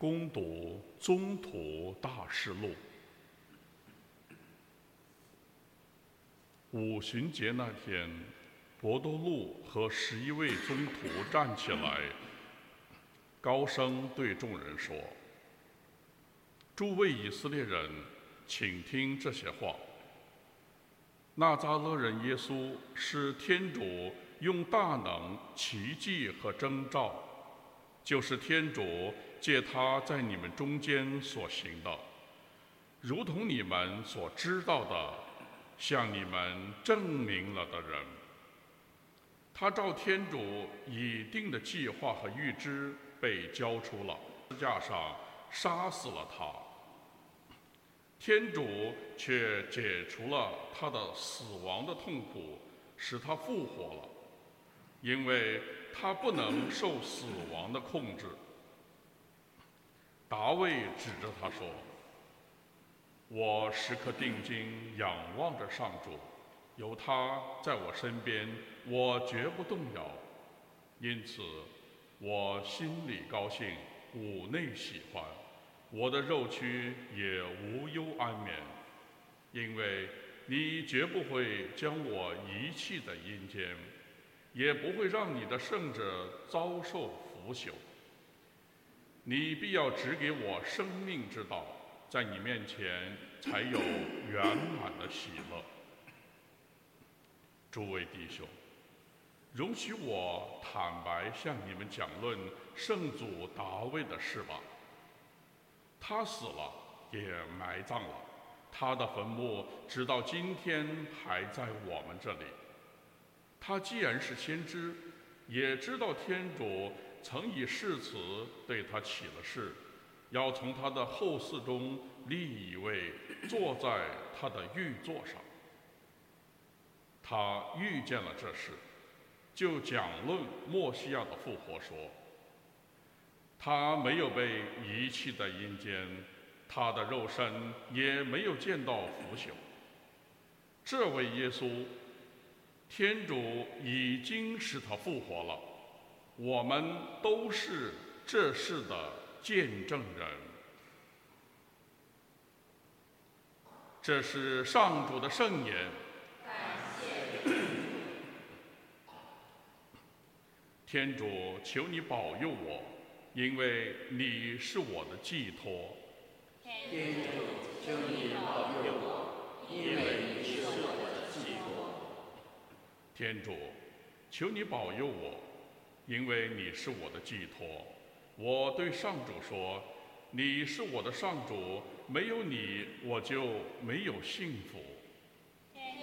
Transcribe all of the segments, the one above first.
攻读《中途大事录》。五旬节那天，伯多禄和十一位宗徒站起来，高声对众人说：“诸位以色列人，请听这些话。那扎勒人耶稣是天主用大能、奇迹和征兆，就是天主。”借他在你们中间所行的，如同你们所知道的，向你们证明了的人，他照天主已定的计划和预知被交出了支架上，杀死了他。天主却解除了他的死亡的痛苦，使他复活了，因为他不能受死亡的控制。大卫指着他说：“我时刻定睛仰望着上主，有他在我身边，我绝不动摇。因此，我心里高兴，五内喜欢，我的肉躯也无忧安眠，因为你绝不会将我遗弃在阴间，也不会让你的圣者遭受腐朽。”你必要指给我生命之道，在你面前才有圆满的喜乐。诸位弟兄，容许我坦白向你们讲论圣祖达卫的事吧。他死了，也埋葬了，他的坟墓直到今天还在我们这里。他既然是先知，也知道天主。曾以誓词对他起了誓，要从他的后嗣中立一位坐在他的玉座上。他遇见了这事，就讲论莫西亚的复活说：他没有被遗弃在阴间，他的肉身也没有见到腐朽。这位耶稣，天主已经使他复活了。我们都是这事的见证人。这是上主的圣言。天主，求你保佑我，因为你是我的寄托。天主，求你保佑我，因为。天主，求你保佑我。因为你是我的寄托，我对上主说：“你是我的上主，没有你我就没有幸福。”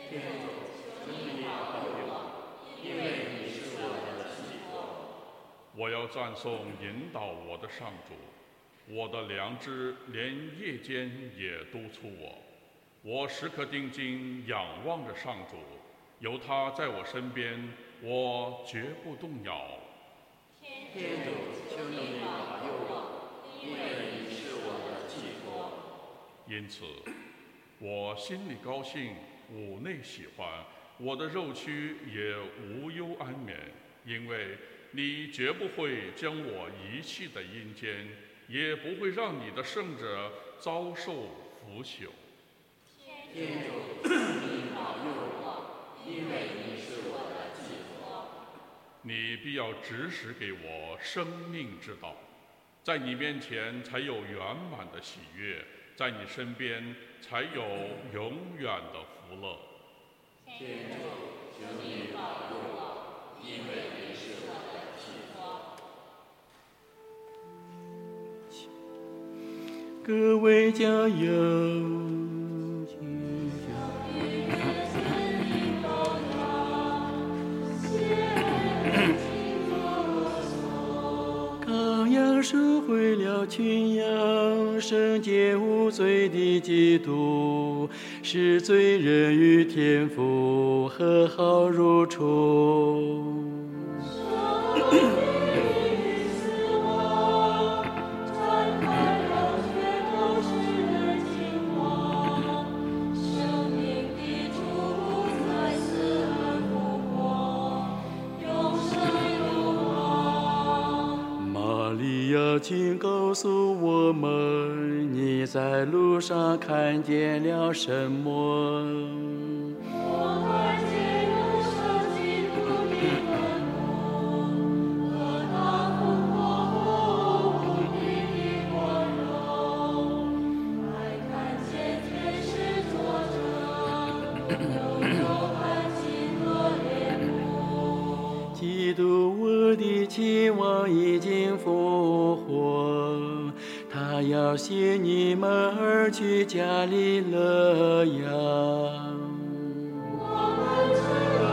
天主，求你保佑我，因为你是我的寄托。我要赞颂引导我的上主，我的良知连夜间也督促我，我时刻定睛仰望着上主，有他在我身边，我绝不动摇。天主，求你保佑我，因为你是我的寄托。因此，我心里高兴，五内喜欢，我的肉躯也无忧安眠，因为你绝不会将我遗弃在阴间，也不会让你的圣者遭受腐朽。天主，求你保佑我，因为你是我的。你必要指使给我生命之道，在你面前才有圆满的喜悦，在你身边才有永远的福乐。天主，求你保佑我，因为你是我的寄托。各位加油！回了群羊，圣洁无罪的基督，使罪人与天父和好如初。看见了什么？这样。我们知道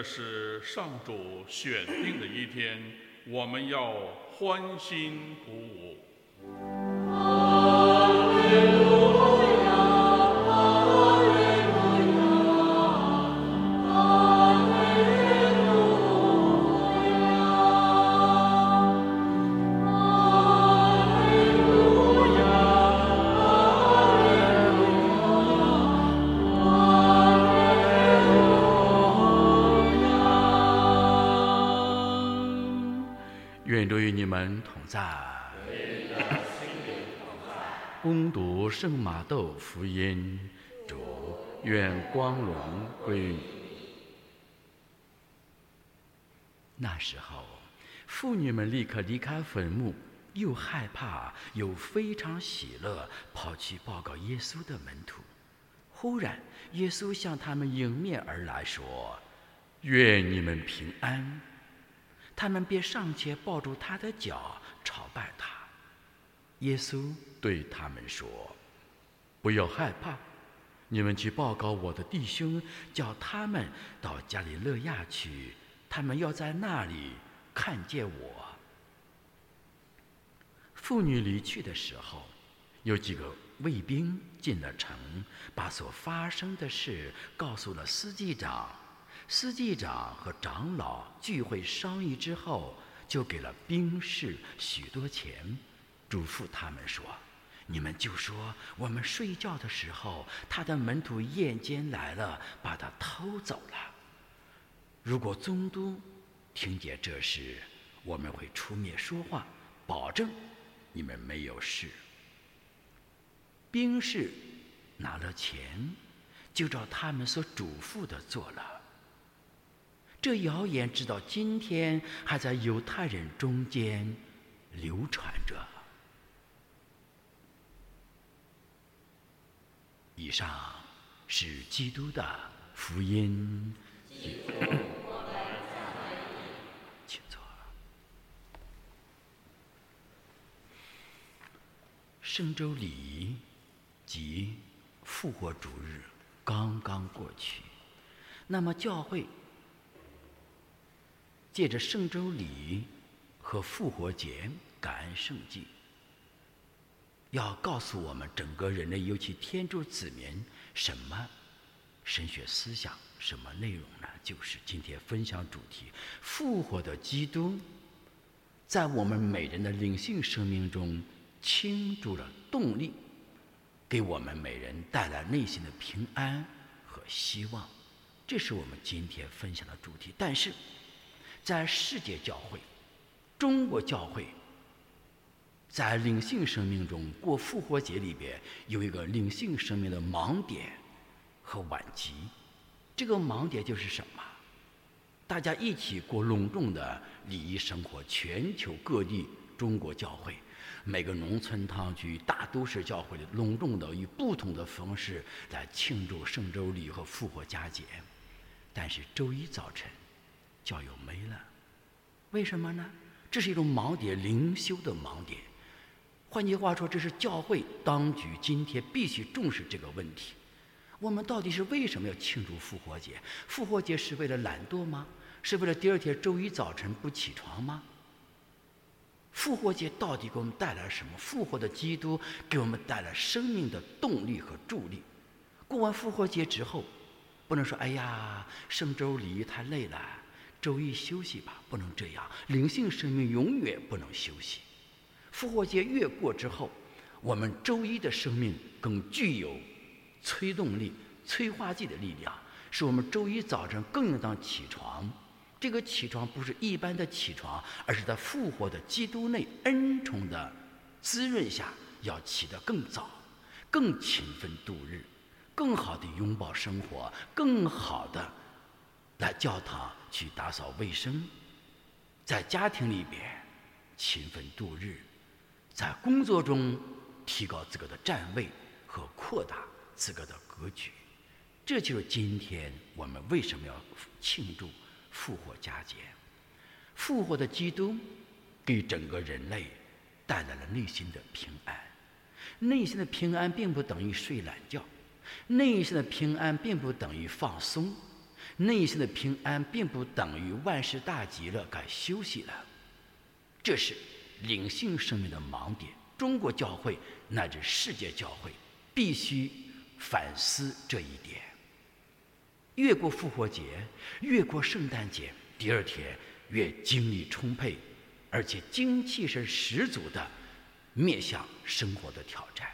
这是上主选定的一天，我们要欢欣鼓舞。们同在。攻读圣马窦福音，主愿光荣归。那时候，妇女们立刻离开坟墓，又害怕又非常喜乐，跑去报告耶稣的门徒。忽然，耶稣向他们迎面而来，说：“愿你们平安。”他们便上前抱住他的脚，朝拜他。耶稣对他们说：“不要害怕，你们去报告我的弟兄，叫他们到加里勒亚去，他们要在那里看见我。”妇女离去的时候，有几个卫兵进了城，把所发生的事告诉了司祭长。司祭长和长老聚会商议之后，就给了兵士许多钱，嘱咐他们说：“你们就说我们睡觉的时候，他的门徒夜间来了，把他偷走了。如果宗都听见这事，我们会出面说话，保证你们没有事。”兵士拿了钱，就照他们所嘱咐的做了。这谣言直到今天还在犹太人中间流传着。以上是基督的福音。请坐。圣周礼及复活主日刚刚过去，那么教会。借着圣周礼和复活节感恩圣祭，要告诉我们整个人类，尤其天主子民，什么神学思想，什么内容呢？就是今天分享主题：复活的基督，在我们每人的灵性生命中倾注了动力，给我们每人带来内心的平安和希望。这是我们今天分享的主题。但是，在世界教会、中国教会，在灵性生命中过复活节里边，有一个灵性生命的盲点和晚集。这个盲点就是什么？大家一起过隆重的礼仪生活，全球各地中国教会，每个农村堂区、大都市教会的隆重的以不同的方式来庆祝圣周礼和复活佳节。但是周一早晨，教友没了，为什么呢？这是一种盲点，灵修的盲点。换句话说，这是教会当局今天必须重视这个问题。我们到底是为什么要庆祝复活节？复活节是为了懒惰吗？是为了第二天周一早晨不起床吗？复活节到底给我们带来了什么？复活的基督给我们带来生命的动力和助力。过完复活节之后，不能说“哎呀，圣周礼太累了，周一休息吧”，不能这样。灵性生命永远不能休息。复活节越过之后，我们周一的生命更具有催动力、催化剂的力量，使我们周一早晨更应当起床。这个起床不是一般的起床，而是在复活的基督内恩宠的滋润下，要起得更早，更勤奋度日，更好的拥抱生活，更好的来教堂去打扫卫生，在家庭里边勤奋度日，在工作中提高自个的站位和扩大自个的格局。这就是今天我们为什么要庆祝。复活佳节，复活的基督给整个人类带来了内心的平安。内心的平安并不等于睡懒觉，内心的平安并不等于放松，内心的平安并不等于万事大吉了该休息了。这是灵性生命的盲点。中国教会乃至世界教会必须反思这一点。越过复活节，越过圣诞节，第二天越精力充沛，而且精气神十足的面向生活的挑战。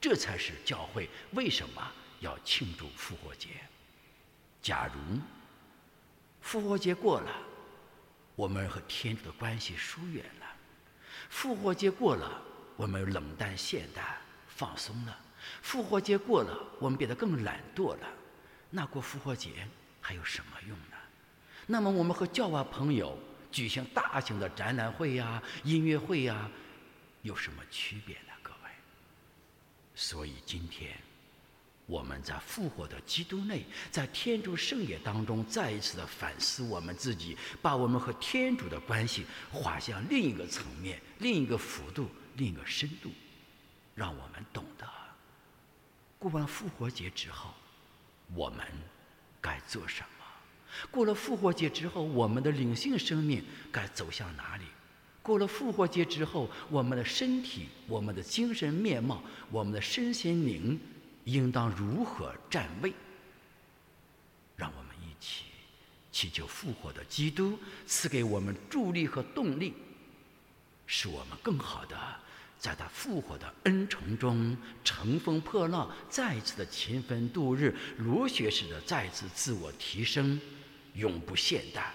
这才是教会为什么要庆祝复活节。假如复活节过了，我们和天主的关系疏远了；复活节过了，我们冷淡懈怠、放松了；复活节过了，我们变得更懒惰了。那过复活节还有什么用呢？那么我们和教外朋友举行大型的展览会呀、音乐会呀，有什么区别呢？各位。所以今天我们在复活的基督内，在天主圣业当中，再一次的反思我们自己，把我们和天主的关系画向另一个层面、另一个幅度、另一个深度，让我们懂得过完复活节之后。我们该做什么？过了复活节之后，我们的灵性生命该走向哪里？过了复活节之后，我们的身体、我们的精神面貌、我们的身心灵应当如何站位？让我们一起祈求复活的基督赐给我们助力和动力，使我们更好的。在他复活的恩宠中，乘风破浪，再次的勤奋度日，螺旋式的再次自我提升，永不懈怠。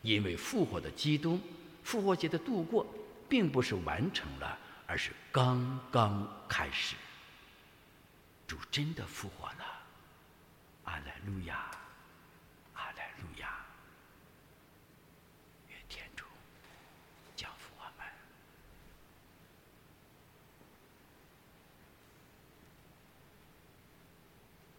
因为复活的基督，复活节的度过，并不是完成了，而是刚刚开始。主真的复活了，阿莱，路亚。